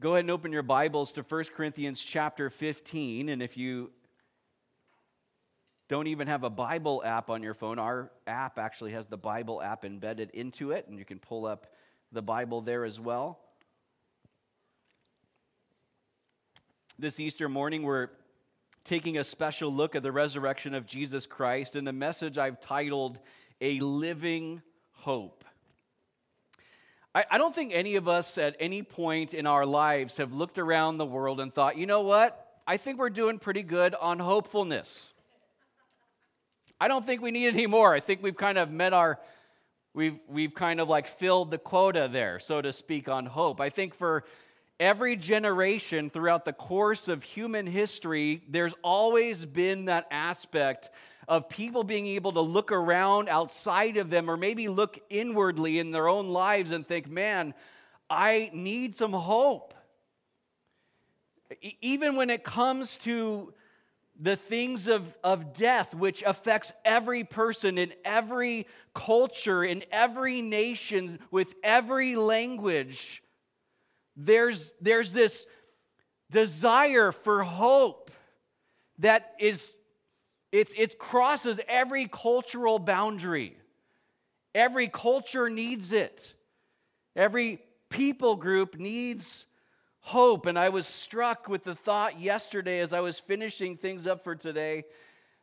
Go ahead and open your Bibles to 1 Corinthians chapter 15. And if you don't even have a Bible app on your phone, our app actually has the Bible app embedded into it, and you can pull up the Bible there as well. This Easter morning, we're taking a special look at the resurrection of Jesus Christ and a message I've titled A Living Hope. I, I don't think any of us at any point in our lives have looked around the world and thought, you know what? I think we're doing pretty good on hopefulness. I don't think we need any more. I think we've kind of met our, we've, we've kind of like filled the quota there, so to speak, on hope. I think for every generation throughout the course of human history, there's always been that aspect of people being able to look around outside of them or maybe look inwardly in their own lives and think, man, I need some hope. Even when it comes to the things of, of death, which affects every person in every culture, in every nation, with every language, there's, there's this desire for hope that is it's, it crosses every cultural boundary. Every culture needs it. Every people group needs hope. And I was struck with the thought yesterday as I was finishing things up for today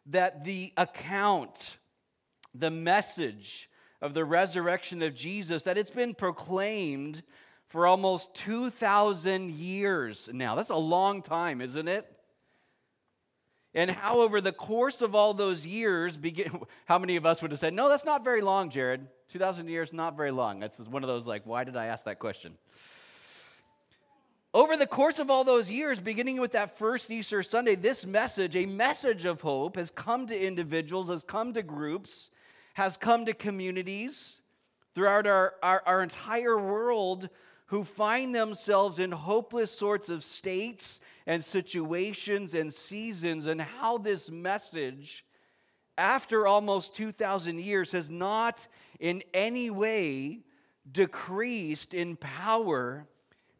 that the account, the message of the resurrection of Jesus, that it's been proclaimed for almost 2,000 years now. That's a long time, isn't it? And how, over the course of all those years, begin, how many of us would have said, No, that's not very long, Jared? 2,000 years, not very long. That's one of those, like, why did I ask that question? Over the course of all those years, beginning with that first Easter Sunday, this message, a message of hope, has come to individuals, has come to groups, has come to communities throughout our, our, our entire world who find themselves in hopeless sorts of states and situations and seasons, and how this message, after almost 2,000 years, has not in any way decreased in power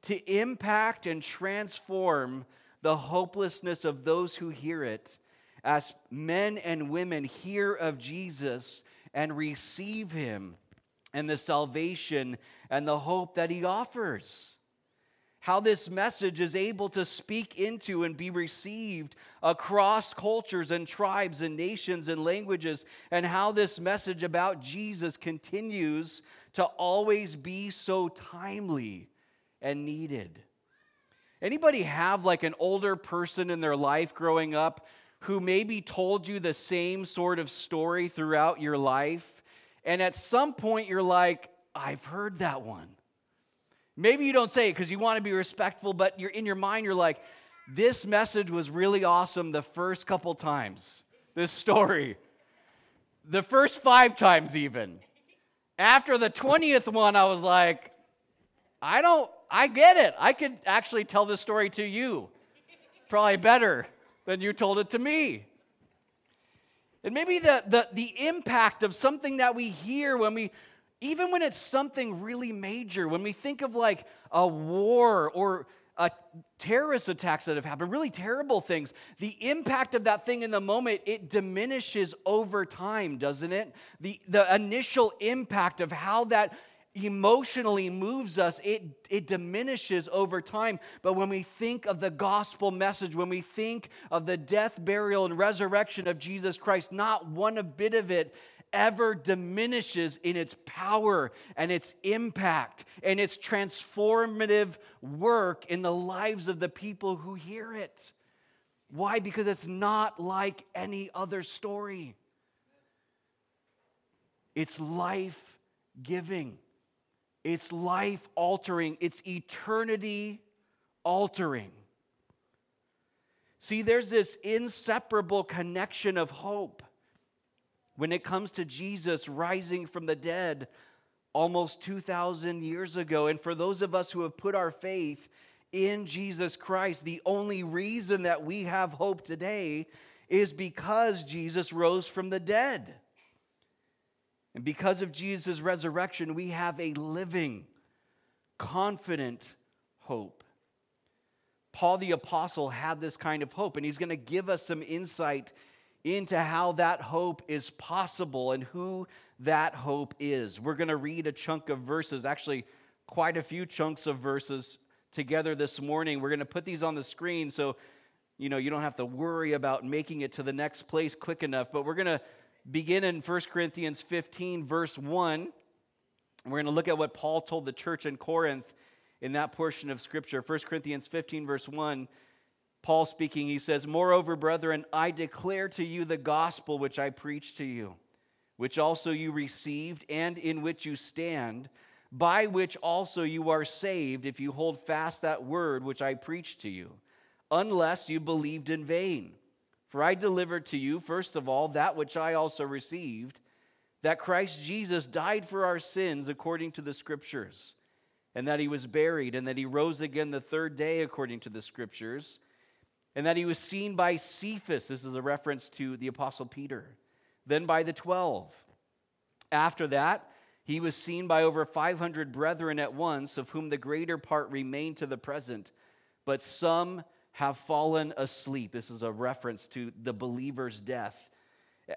to impact and transform the hopelessness of those who hear it as men and women hear of Jesus and receive him and the salvation and the hope that he offers how this message is able to speak into and be received across cultures and tribes and nations and languages, and how this message about Jesus continues to always be so timely and needed. Anybody have like an older person in their life growing up who maybe told you the same sort of story throughout your life? And at some point you're like, I've heard that one. Maybe you don't say it because you want to be respectful, but you're in your mind, you're like, this message was really awesome the first couple times. This story. The first five times, even. After the 20th one, I was like, I don't, I get it. I could actually tell this story to you. Probably better than you told it to me. And maybe the, the, the impact of something that we hear when we even when it's something really major, when we think of like a war or a terrorist attacks that have happened, really terrible things, the impact of that thing in the moment, it diminishes over time, doesn't it? The, the initial impact of how that emotionally moves us, it, it diminishes over time. But when we think of the gospel message, when we think of the death, burial, and resurrection of Jesus Christ, not one bit of it ever diminishes in its power and its impact and its transformative work in the lives of the people who hear it. Why? Because it's not like any other story. It's life giving, it's life altering, it's eternity altering. See, there's this inseparable connection of hope when it comes to Jesus rising from the dead almost 2,000 years ago. And for those of us who have put our faith in Jesus Christ, the only reason that we have hope today is because Jesus rose from the dead. And because of Jesus' resurrection, we have a living, confident hope. Paul the Apostle had this kind of hope, and he's going to give us some insight into how that hope is possible and who that hope is. We're going to read a chunk of verses, actually, quite a few chunks of verses together this morning. We're going to put these on the screen so you know you don't have to worry about making it to the next place quick enough. But we're going to begin in 1 Corinthians 15, verse 1. We're going to look at what Paul told the church in Corinth in that portion of Scripture. 1 Corinthians 15, verse 1. Paul speaking, he says, Moreover, brethren, I declare to you the gospel which I preached to you, which also you received, and in which you stand, by which also you are saved, if you hold fast that word which I preached to you, unless you believed in vain. For I delivered to you, first of all, that which I also received, that Christ Jesus died for our sins according to the Scriptures, and that he was buried, and that he rose again the third day according to the Scriptures, and that he was seen by Cephas. This is a reference to the Apostle Peter, then by the twelve. After that, he was seen by over 500 brethren at once, of whom the greater part remain to the present, but some have fallen asleep. This is a reference to the believer's death.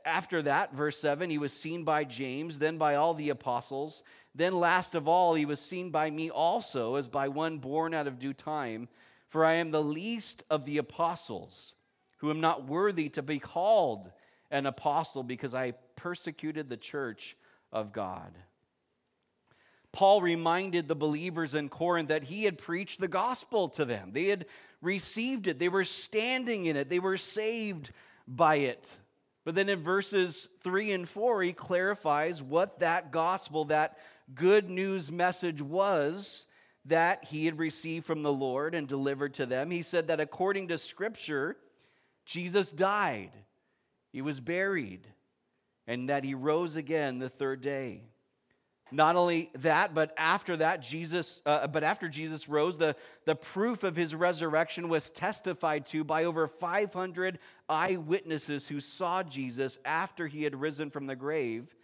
After that, verse 7, he was seen by James, then by all the apostles. Then, last of all, he was seen by me also, as by one born out of due time. For I am the least of the apostles, who am not worthy to be called an apostle, because I persecuted the church of God. Paul reminded the believers in Corinth that he had preached the gospel to them. They had received it, they were standing in it, they were saved by it. But then in verses 3 and 4, he clarifies what that gospel, that good news message was that he had received from the Lord and delivered to them. He said that according to Scripture, Jesus died, he was buried, and that he rose again the third day. Not only that, but after that, Jesus, uh, but after Jesus rose, the, the proof of his resurrection was testified to by over 500 eyewitnesses who saw Jesus after he had risen from the grave,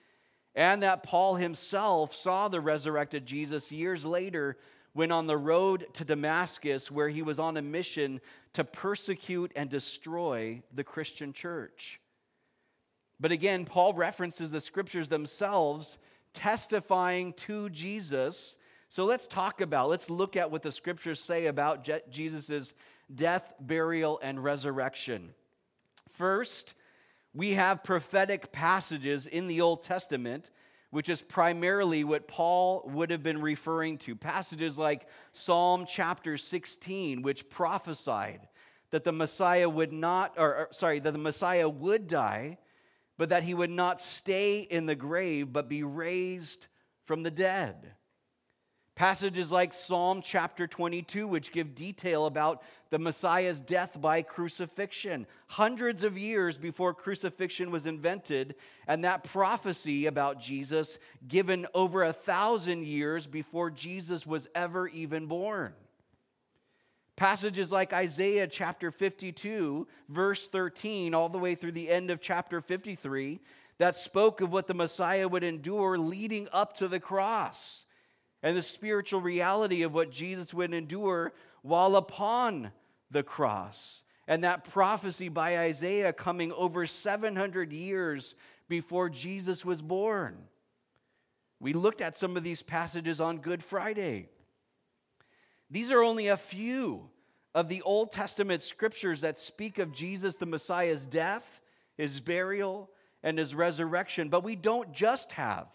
and that Paul himself saw the resurrected Jesus years later when on the road to Damascus, where he was on a mission to persecute and destroy the Christian church. But again, Paul references the scriptures themselves testifying to Jesus. So let's talk about, let's look at what the scriptures say about Je- Jesus' death, burial, and resurrection. First, we have prophetic passages in the Old Testament, which is primarily what Paul would have been referring to. Passages like Psalm chapter 16, which prophesied that the Messiah would not, or, or sorry, that the Messiah would die but that he would not stay in the grave, but be raised from the dead. Passages like Psalm chapter 22, which give detail about the Messiah's death by crucifixion, hundreds of years before crucifixion was invented, and that prophecy about Jesus given over a thousand years before Jesus was ever even born. Passages like Isaiah chapter 52, verse 13, all the way through the end of chapter 53, that spoke of what the Messiah would endure leading up to the cross and the spiritual reality of what Jesus would endure while upon the cross. And that prophecy by Isaiah coming over 700 years before Jesus was born. We looked at some of these passages on Good Friday. These are only a few of the Old Testament scriptures that speak of Jesus, the Messiah's death, his burial, and his resurrection. But we don't just have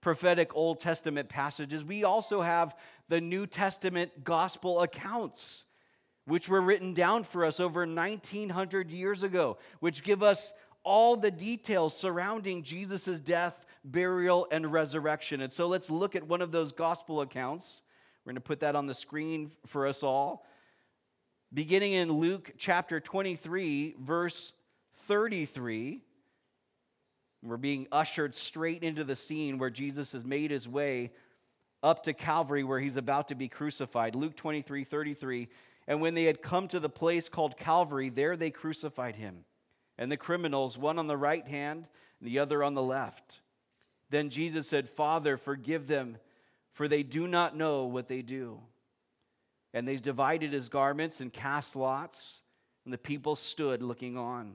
prophetic Old Testament passages, we also have the New Testament gospel accounts, which were written down for us over 1900 years ago, which give us all the details surrounding Jesus' death, burial, and resurrection. And so let's look at one of those gospel accounts. We're going to put that on the screen for us all. Beginning in Luke chapter 23, verse 33, we're being ushered straight into the scene where Jesus has made his way up to Calvary where he's about to be crucified. Luke 23, 33. And when they had come to the place called Calvary, there they crucified him. And the criminals, one on the right hand and the other on the left. Then Jesus said, Father, forgive them for they do not know what they do. And they divided his garments and cast lots, and the people stood looking on.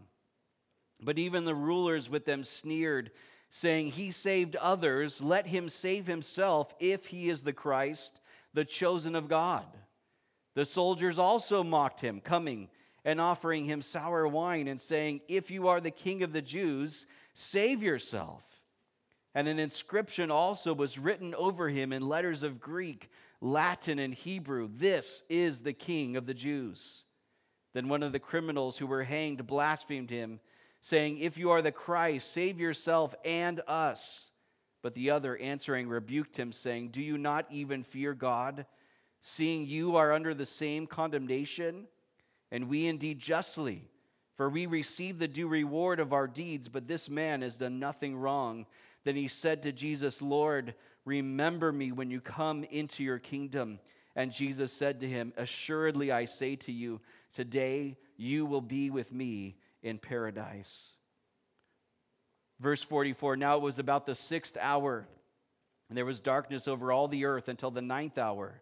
But even the rulers with them sneered, saying, He saved others, let him save himself if he is the Christ, the chosen of God. The soldiers also mocked him, coming and offering him sour wine, and saying, If you are the king of the Jews, save yourself. And an inscription also was written over him in letters of Greek, Latin, and Hebrew This is the king of the Jews. Then one of the criminals who were hanged blasphemed him saying, If you are the Christ, save yourself and us. But the other answering rebuked him, saying, Do you not even fear God, seeing you are under the same condemnation? And we indeed justly, for we receive the due reward of our deeds, but this man has done nothing wrong. Then he said to Jesus, Lord, remember me when you come into your kingdom. And Jesus said to him, Assuredly I say to you, today you will be with me in paradise. Verse 44 Now it was about the sixth hour, and there was darkness over all the earth until the ninth hour.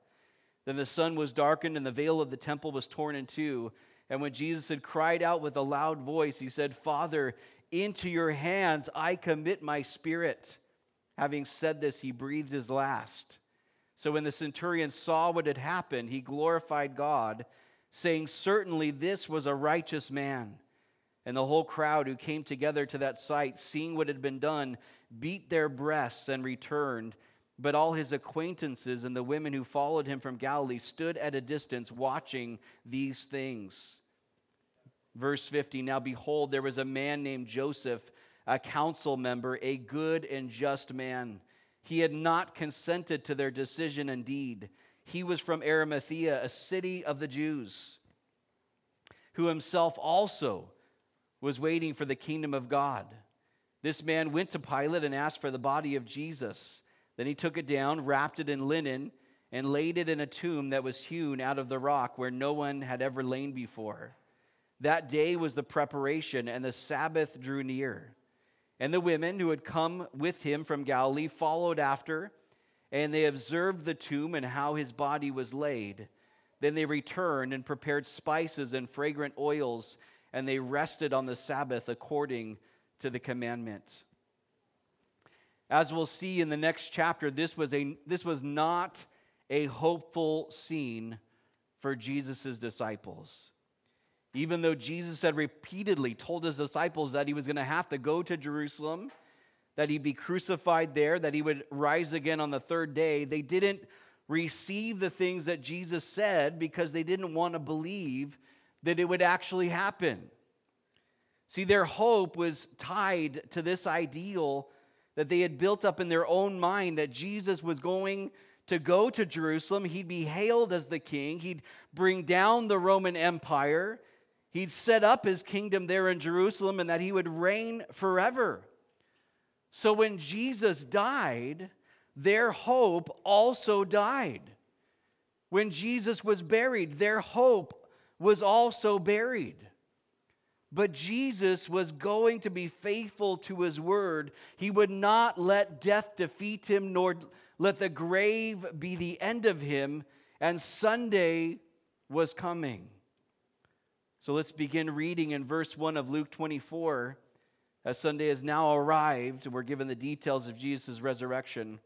Then the sun was darkened, and the veil of the temple was torn in two. And when Jesus had cried out with a loud voice, he said, Father, into your hands I commit my spirit. Having said this, he breathed his last. So when the centurion saw what had happened, he glorified God, saying, Certainly this was a righteous man. And the whole crowd who came together to that sight, seeing what had been done, beat their breasts and returned. But all his acquaintances and the women who followed him from Galilee stood at a distance watching these things. Verse 50 Now behold, there was a man named Joseph, a council member, a good and just man. He had not consented to their decision indeed. He was from Arimathea, a city of the Jews, who himself also was waiting for the kingdom of God. This man went to Pilate and asked for the body of Jesus. Then he took it down, wrapped it in linen, and laid it in a tomb that was hewn out of the rock where no one had ever lain before. That day was the preparation, and the Sabbath drew near. And the women who had come with him from Galilee followed after, and they observed the tomb and how his body was laid. Then they returned and prepared spices and fragrant oils and they rested on the Sabbath according to the commandment. As we'll see in the next chapter, this was, a, this was not a hopeful scene for Jesus' disciples. Even though Jesus had repeatedly told his disciples that he was going to have to go to Jerusalem, that he'd be crucified there, that he would rise again on the third day, they didn't receive the things that Jesus said because they didn't want to believe that it would actually happen. See, their hope was tied to this ideal that they had built up in their own mind that Jesus was going to go to Jerusalem. He'd be hailed as the king, he'd bring down the Roman Empire, he'd set up his kingdom there in Jerusalem, and that he would reign forever. So when Jesus died, their hope also died. When Jesus was buried, their hope was also buried. But Jesus was going to be faithful to his word. He would not let death defeat him, nor let the grave be the end of him. And Sunday was coming. So let's begin reading in verse 1 of Luke 24. As Sunday has now arrived, we're given the details of Jesus' resurrection.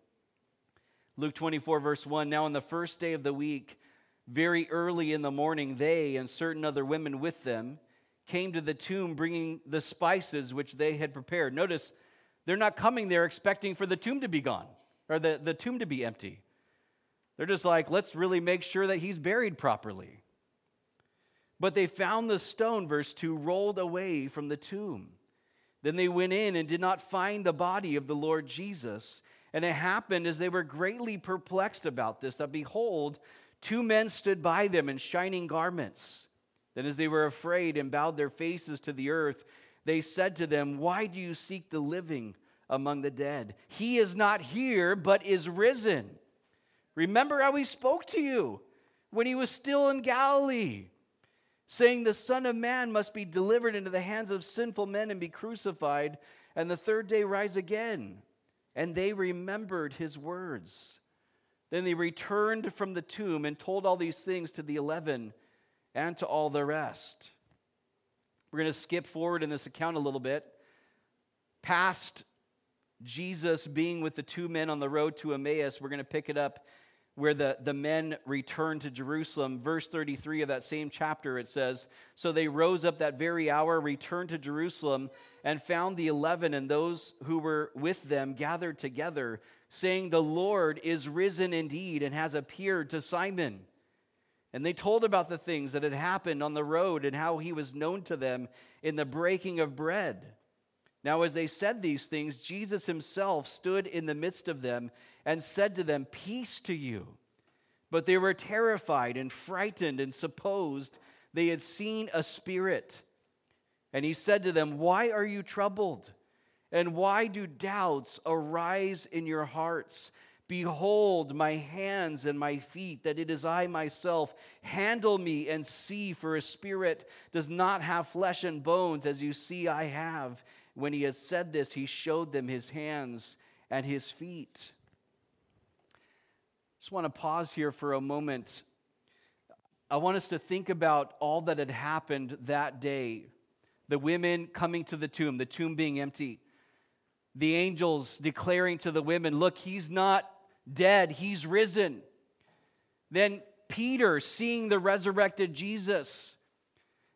Luke 24, verse 1 Now, on the first day of the week, very early in the morning, they and certain other women with them came to the tomb bringing the spices which they had prepared. Notice, they're not coming there expecting for the tomb to be gone or the, the tomb to be empty. They're just like, let's really make sure that he's buried properly. But they found the stone, verse 2, rolled away from the tomb. Then they went in and did not find the body of the Lord Jesus. And it happened as they were greatly perplexed about this that behold, Two men stood by them in shining garments. Then, as they were afraid and bowed their faces to the earth, they said to them, Why do you seek the living among the dead? He is not here, but is risen. Remember how he spoke to you when he was still in Galilee, saying, The Son of Man must be delivered into the hands of sinful men and be crucified, and the third day rise again. And they remembered his words. Then they returned from the tomb and told all these things to the eleven and to all the rest. We're going to skip forward in this account a little bit. Past Jesus being with the two men on the road to Emmaus, we're going to pick it up where the, the men returned to Jerusalem. Verse 33 of that same chapter, it says So they rose up that very hour, returned to Jerusalem, and found the eleven and those who were with them gathered together, saying, The Lord is risen indeed and has appeared to Simon. And they told about the things that had happened on the road and how he was known to them in the breaking of bread. Now, as they said these things, Jesus himself stood in the midst of them and said to them, Peace to you. But they were terrified and frightened and supposed they had seen a spirit. And he said to them, Why are you troubled? And why do doubts arise in your hearts? Behold my hands and my feet, that it is I myself. Handle me and see, for a spirit does not have flesh and bones, as you see I have. When he had said this, he showed them his hands and his feet. Just want to pause here for a moment. I want us to think about all that had happened that day. The women coming to the tomb, the tomb being empty. The angels declaring to the women, Look, he's not dead, he's risen. Then Peter seeing the resurrected Jesus.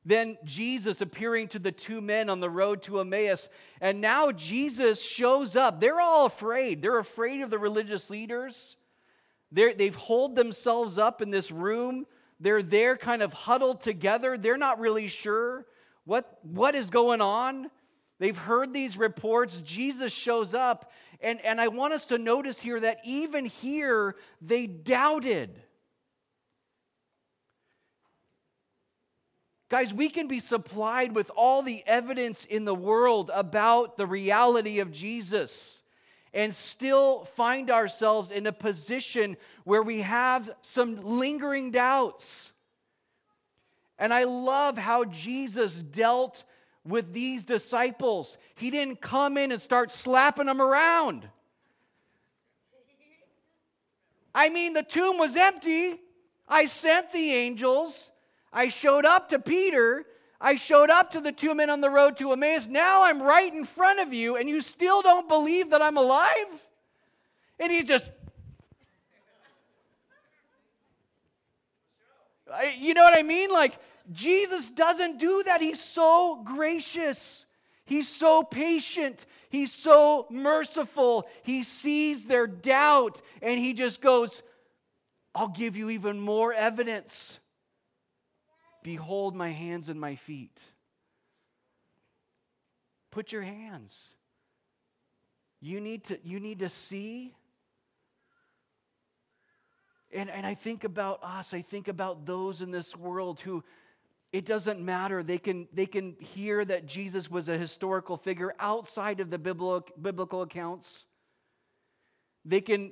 Then Jesus appearing to the two men on the road to Emmaus. And now Jesus shows up. They're all afraid. They're afraid of the religious leaders. They're, they've holed themselves up in this room. They're there kind of huddled together. They're not really sure what, what is going on. They've heard these reports. Jesus shows up and, and I want us to notice here that even here, they doubted. Guys, we can be supplied with all the evidence in the world about the reality of Jesus and still find ourselves in a position where we have some lingering doubts. And I love how Jesus dealt with these disciples. He didn't come in and start slapping them around. I mean, the tomb was empty. I sent the angels. I showed up to Peter. I showed up to the two men on the road to Emmaus. Now I'm right in front of you, and you still don't believe that I'm alive? And he's just. you know what I mean? Like, Jesus doesn't do that. He's so gracious. He's so patient. He's so merciful. He sees their doubt and he just goes, I'll give you even more evidence. Behold my hands and my feet. Put your hands. You need to, you need to see. And, and I think about us, I think about those in this world who it doesn't matter. They can, they can hear that Jesus was a historical figure outside of the biblical, biblical accounts. They can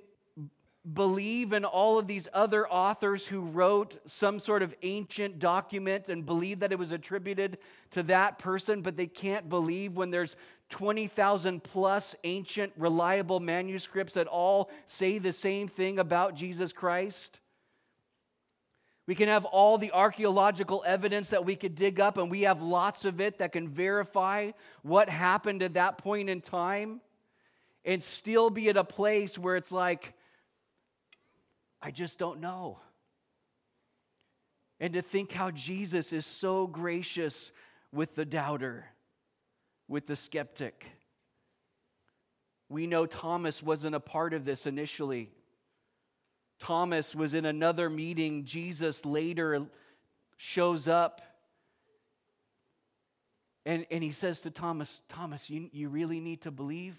believe in all of these other authors who wrote some sort of ancient document and believe that it was attributed to that person, but they can't believe when there's 20,000 plus ancient, reliable manuscripts that all say the same thing about Jesus Christ. We can have all the archaeological evidence that we could dig up, and we have lots of it that can verify what happened at that point in time, and still be at a place where it's like, I just don't know. And to think how Jesus is so gracious with the doubter, with the skeptic. We know Thomas wasn't a part of this initially. Thomas was in another meeting. Jesus later shows up. And, and he says to Thomas, Thomas, you, you really need to believe?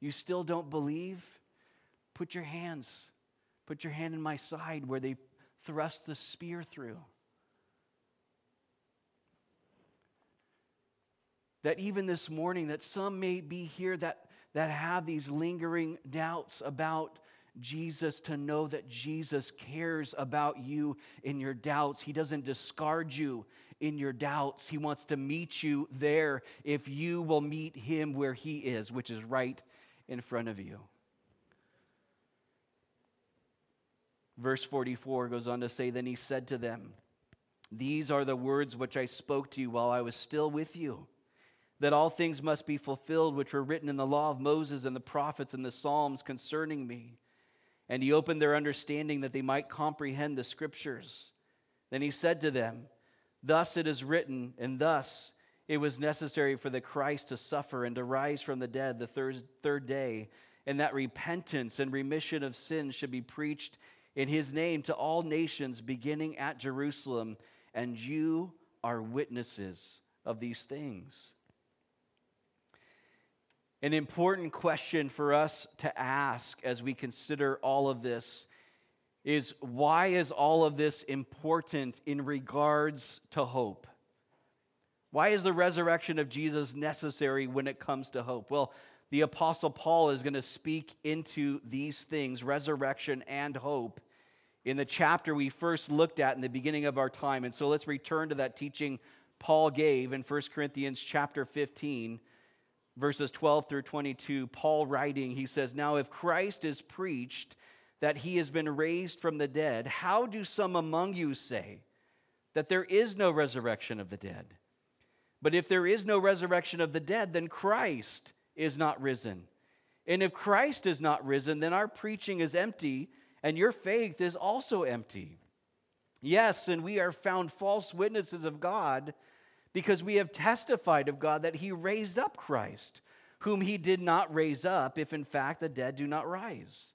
You still don't believe? Put your hands, put your hand in my side where they thrust the spear through. That even this morning, that some may be here that, that have these lingering doubts about Jesus to know that Jesus cares about you in your doubts. He doesn't discard you in your doubts. He wants to meet you there if you will meet him where he is, which is right in front of you. Verse 44 goes on to say, Then he said to them, These are the words which I spoke to you while I was still with you, that all things must be fulfilled which were written in the law of Moses and the prophets and the Psalms concerning me. And he opened their understanding that they might comprehend the scriptures. Then he said to them, Thus it is written, and thus it was necessary for the Christ to suffer and to rise from the dead the third, third day, and that repentance and remission of sins should be preached in his name to all nations, beginning at Jerusalem. And you are witnesses of these things. An important question for us to ask as we consider all of this is why is all of this important in regards to hope? Why is the resurrection of Jesus necessary when it comes to hope? Well, the Apostle Paul is going to speak into these things, resurrection and hope, in the chapter we first looked at in the beginning of our time. And so let's return to that teaching Paul gave in 1 Corinthians chapter 15, verses 12 through 22. Paul writing, he says, Now if Christ is preached that he has been raised from the dead, how do some among you say that there is no resurrection of the dead? But if there is no resurrection of the dead, then Christ is not risen. And if Christ is not risen, then our preaching is empty, and your faith is also empty. Yes, and we are found false witnesses of God because we have testified of God that he raised up Christ, whom he did not raise up, if in fact the dead do not rise.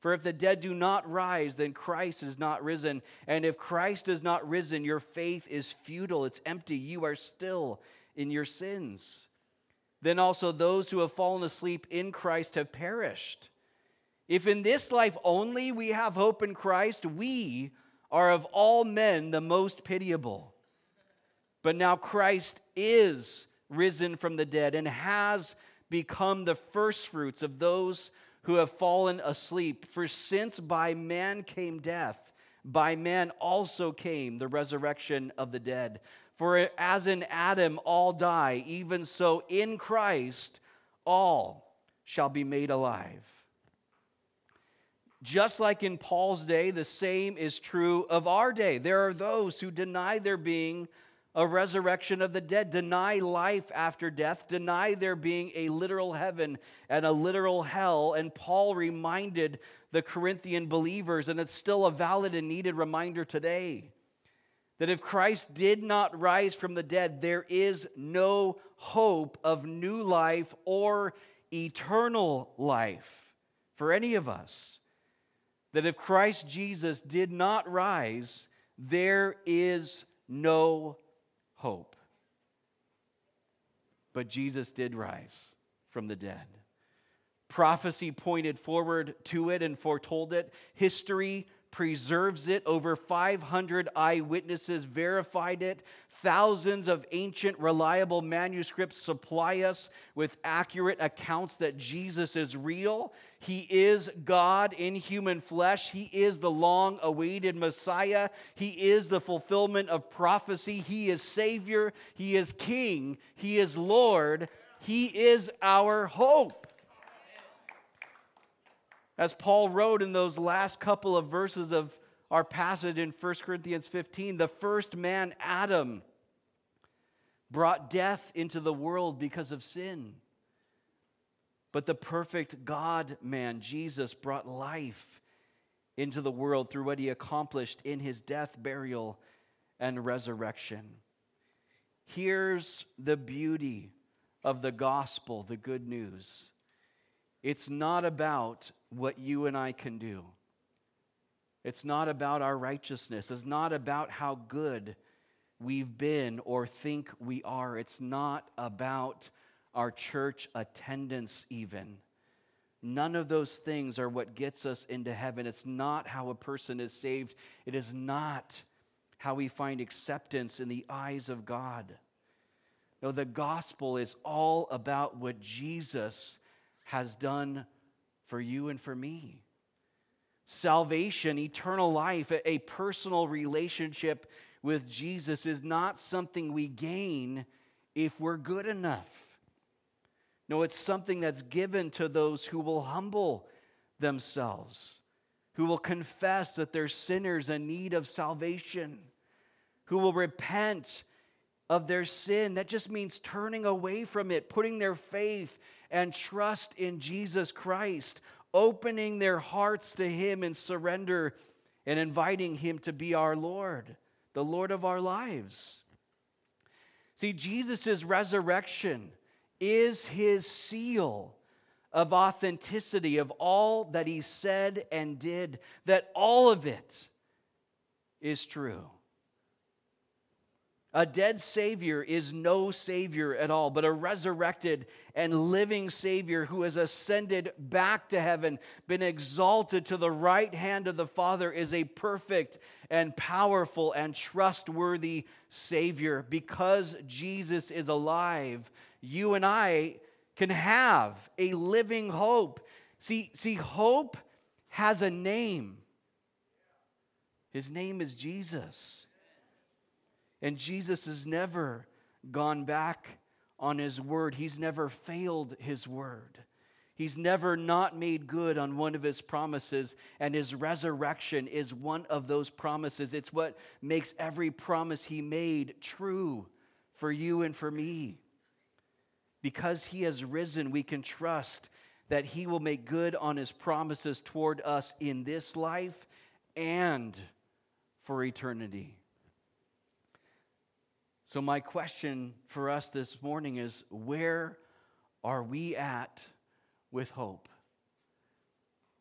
For if the dead do not rise, then Christ is not risen. And if Christ is not risen, your faith is futile, it's empty. You are still in your sins. Then also those who have fallen asleep in Christ have perished. If in this life only we have hope in Christ, we are of all men the most pitiable. But now Christ is risen from the dead and has become the firstfruits of those who have fallen asleep. For since by man came death, by man also came the resurrection of the dead. For as in Adam all die, even so in Christ all shall be made alive. Just like in Paul's day, the same is true of our day. There are those who deny there being a resurrection of the dead, deny life after death, deny there being a literal heaven and a literal hell. And Paul reminded the Corinthian believers, and it's still a valid and needed reminder today, that if Christ did not rise from the dead, there is no hope of new life or eternal life for any of us. That if Christ Jesus did not rise, there is no hope. But Jesus did rise from the dead. Prophecy pointed forward to it and foretold it. History preserves it. Over 500 eyewitnesses verified it. Thousands of ancient, reliable manuscripts supply us with accurate accounts that Jesus is real. He is God in human flesh. He is the long awaited Messiah. He is the fulfillment of prophecy. He is Savior. He is King. He is Lord. He is our hope. As Paul wrote in those last couple of verses of our passage in 1 Corinthians 15, the first man, Adam, brought death into the world because of sin. But the perfect God man, Jesus, brought life into the world through what he accomplished in his death, burial, and resurrection. Here's the beauty of the gospel, the good news. It's not about what you and I can do. It's not about our righteousness. It's not about how good we've been or think we are. It's not about our church attendance, even. None of those things are what gets us into heaven. It's not how a person is saved. It is not how we find acceptance in the eyes of God. No, the gospel is all about what Jesus has done for you and for me. Salvation, eternal life, a personal relationship with Jesus is not something we gain if we're good enough. No, it's something that's given to those who will humble themselves, who will confess that they're sinners in need of salvation, who will repent of their sin. That just means turning away from it, putting their faith and trust in Jesus Christ, opening their hearts to Him in surrender and inviting Him to be our Lord, the Lord of our lives. See, Jesus' resurrection is His seal of authenticity of all that he said and did, that all of it is true. A dead Savior is no Savior at all, but a resurrected and living Savior who has ascended back to heaven, been exalted to the right hand of the Father, is a perfect and powerful and trustworthy Savior. Because Jesus is alive, you and I can have a living hope. See, see, hope has a name. His name is Jesus. And Jesus has never gone back on his word. He's never failed his word. He's never not made good on one of his promises, and his resurrection is one of those promises. It's what makes every promise he made true for you and for me. Because he has risen, we can trust that he will make good on his promises toward us in this life and for eternity. So, my question for us this morning is where are we at with hope?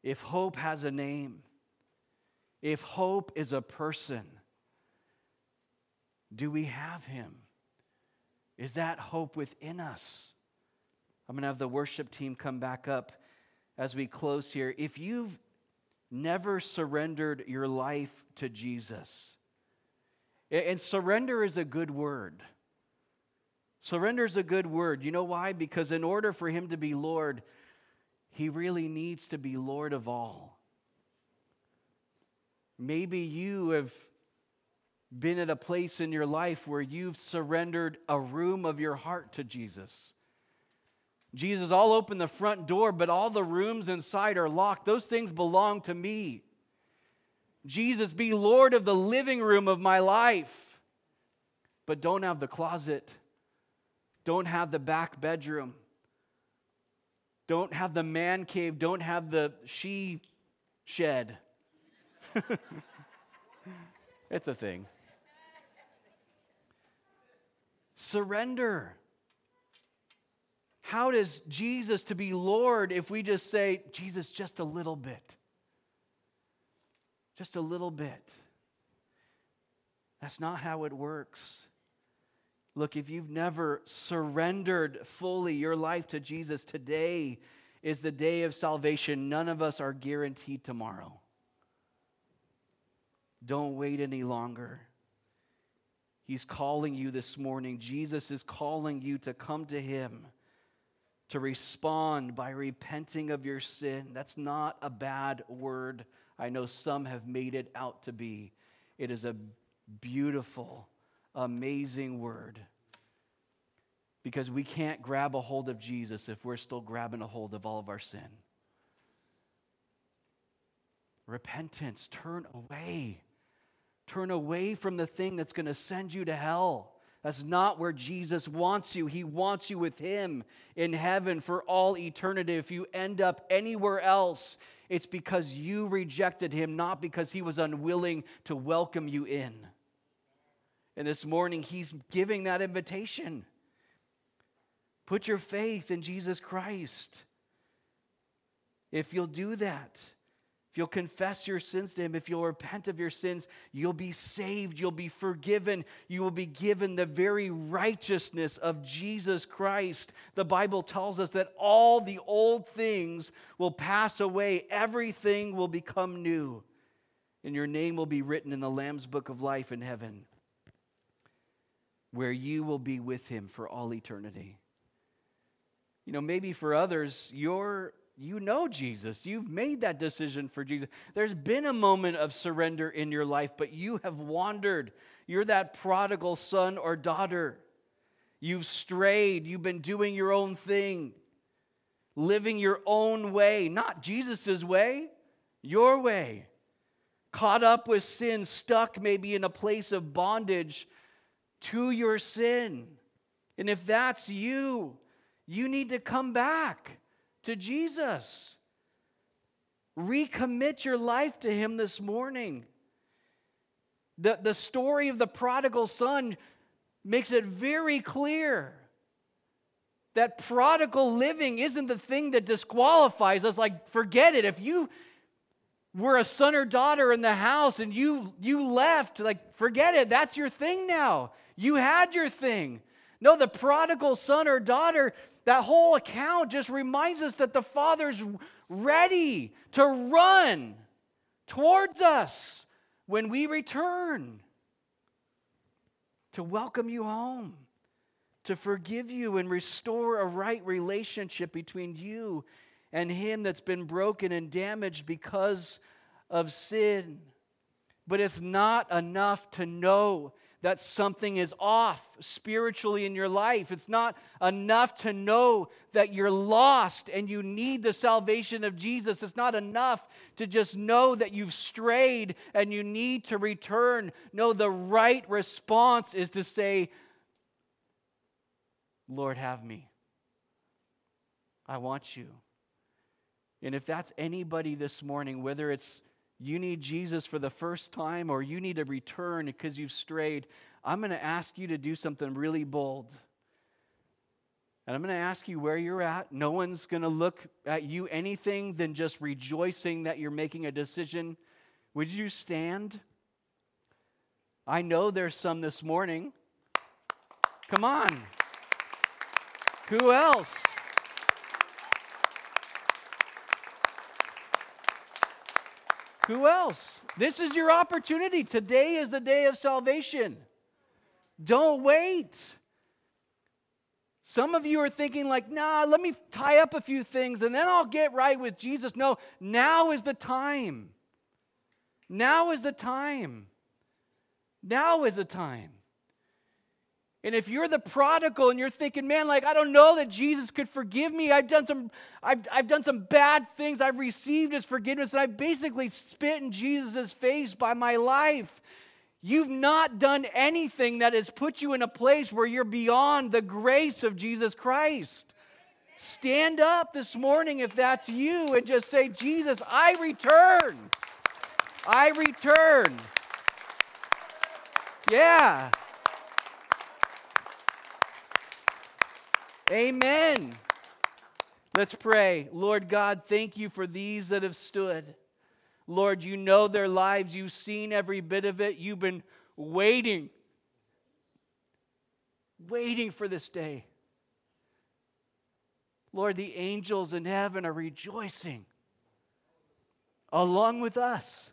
If hope has a name, if hope is a person, do we have him? Is that hope within us? I'm going to have the worship team come back up as we close here. If you've never surrendered your life to Jesus, and surrender is a good word. Surrender is a good word. You know why? Because in order for him to be Lord, he really needs to be Lord of all. Maybe you have been at a place in your life where you've surrendered a room of your heart to Jesus. Jesus, I'll open the front door, but all the rooms inside are locked. Those things belong to me. Jesus, be Lord of the living room of my life, but don't have the closet, don't have the back bedroom, don't have the man cave, don't have the she shed. it's a thing. Surrender. How does Jesus to be Lord if we just say, Jesus, just a little bit? Just a little bit. That's not how it works. Look, if you've never surrendered fully your life to Jesus, today is the day of salvation. None of us are guaranteed tomorrow. Don't wait any longer. He's calling you this morning. Jesus is calling you to come to Him to respond by repenting of your sin. That's not a bad word. I know some have made it out to be. It is a beautiful, amazing word. Because we can't grab a hold of Jesus if we're still grabbing a hold of all of our sin. Repentance, turn away. Turn away from the thing that's going to send you to hell. That's not where Jesus wants you. He wants you with Him in heaven for all eternity. If you end up anywhere else, it's because you rejected Him, not because He was unwilling to welcome you in. And this morning, He's giving that invitation. Put your faith in Jesus Christ. If you'll do that, if you'll confess your sins to Him, if you'll repent of your sins, you'll be saved, you'll be forgiven, you will be given the very righteousness of Jesus Christ. The Bible tells us that all the old things will pass away, everything will become new, and your name will be written in the Lamb's book of life in heaven, where you will be with Him for all eternity. You know, maybe for others, your you know Jesus. You've made that decision for Jesus. There's been a moment of surrender in your life, but you have wandered. You're that prodigal son or daughter. You've strayed. You've been doing your own thing, living your own way, not Jesus' way. your way, caught up with sin, stuck maybe in a place of bondage to your sin. And if that's you, you need to come back to Jesus. Recommit your life to Him this morning. The, the story of the prodigal son makes it very clear that prodigal living isn't the thing that disqualifies us. Like, forget it. If you were a son or daughter in the house and you you left, like, forget it. That's your thing now. You had your thing. No, the prodigal son or daughter, that whole account just reminds us that the father's ready to run towards us when we return to welcome you home, to forgive you and restore a right relationship between you and Him that's been broken and damaged because of sin. But it's not enough to know that something is off spiritually in your life. It's not enough to know that you're lost and you need the salvation of Jesus. It's not enough to just know that you've strayed and you need to return. No, the right response is to say, Lord, have me. I want you. And if that's anybody this morning, whether it's you need Jesus for the first time or you need to return because you've strayed, I'm going to ask you to do something really bold. And I'm going to ask you where you're at. No one's going to look at you anything than just rejoicing that you're making a decision. Would you stand? I know there's some this morning. Come on. Who else? Who else? This is your opportunity. Today is the day of salvation. Don't wait. Some of you are thinking, like, nah, let me tie up a few things and then I'll get right with Jesus. No, now is the time. Now is the time. Now is the time. And if you're the prodigal and you're thinking, man, like, I don't know that Jesus could forgive me. I've done some, I've, I've done some bad things. I've received his forgiveness, and I basically spit in Jesus' face by my life. You've not done anything that has put you in a place where you're beyond the grace of Jesus Christ. Stand up this morning if that's you and just say, Jesus, I return. I return. Yeah. Amen. Let's pray. Lord God, thank you for these that have stood. Lord, you know their lives. You've seen every bit of it. You've been waiting, waiting for this day. Lord, the angels in heaven are rejoicing along with us.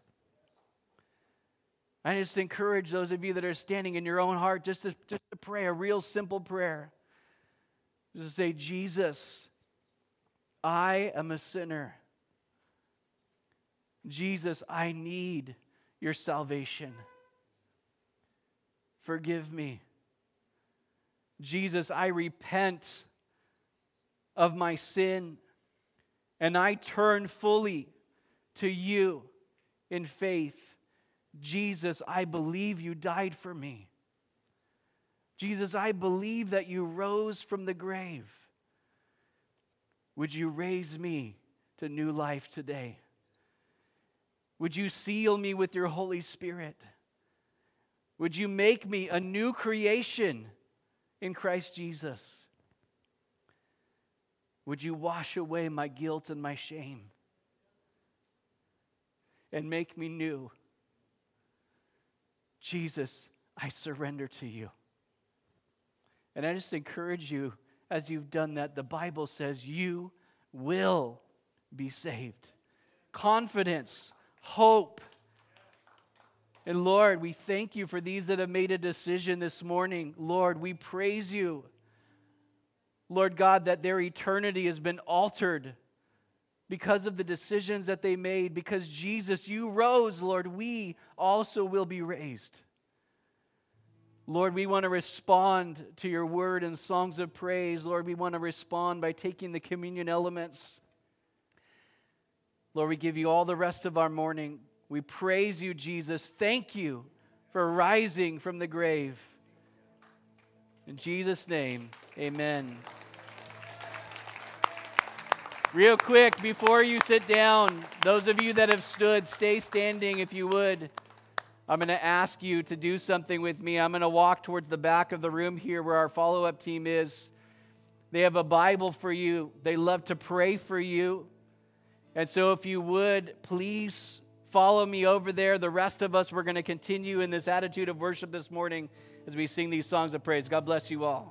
I just encourage those of you that are standing in your own heart just to, just to pray a real simple prayer. Just to say, Jesus, I am a sinner. Jesus, I need your salvation. Forgive me. Jesus, I repent of my sin and I turn fully to you in faith. Jesus, I believe you died for me. Jesus, I believe that you rose from the grave. Would you raise me to new life today? Would you seal me with your Holy Spirit? Would you make me a new creation in Christ Jesus? Would you wash away my guilt and my shame and make me new? Jesus, I surrender to you. And I just encourage you, as you've done that, the Bible says you will be saved. Confidence, hope. And Lord, we thank you for these that have made a decision this morning. Lord, we praise you. Lord God, that their eternity has been altered because of the decisions that they made. Because Jesus, you rose, Lord, we also will be raised. Lord, we want to respond to your word in songs of praise. Lord, we want to respond by taking the communion elements. Lord, we give you all the rest of our morning. We praise you, Jesus. Thank you for rising from the grave. In Jesus' name, amen. Real quick, before you sit down, those of you that have stood, stay standing if you would. I'm going to ask you to do something with me. I'm going to walk towards the back of the room here where our follow up team is. They have a Bible for you, they love to pray for you. And so, if you would, please follow me over there. The rest of us, we're going to continue in this attitude of worship this morning as we sing these songs of praise. God bless you all.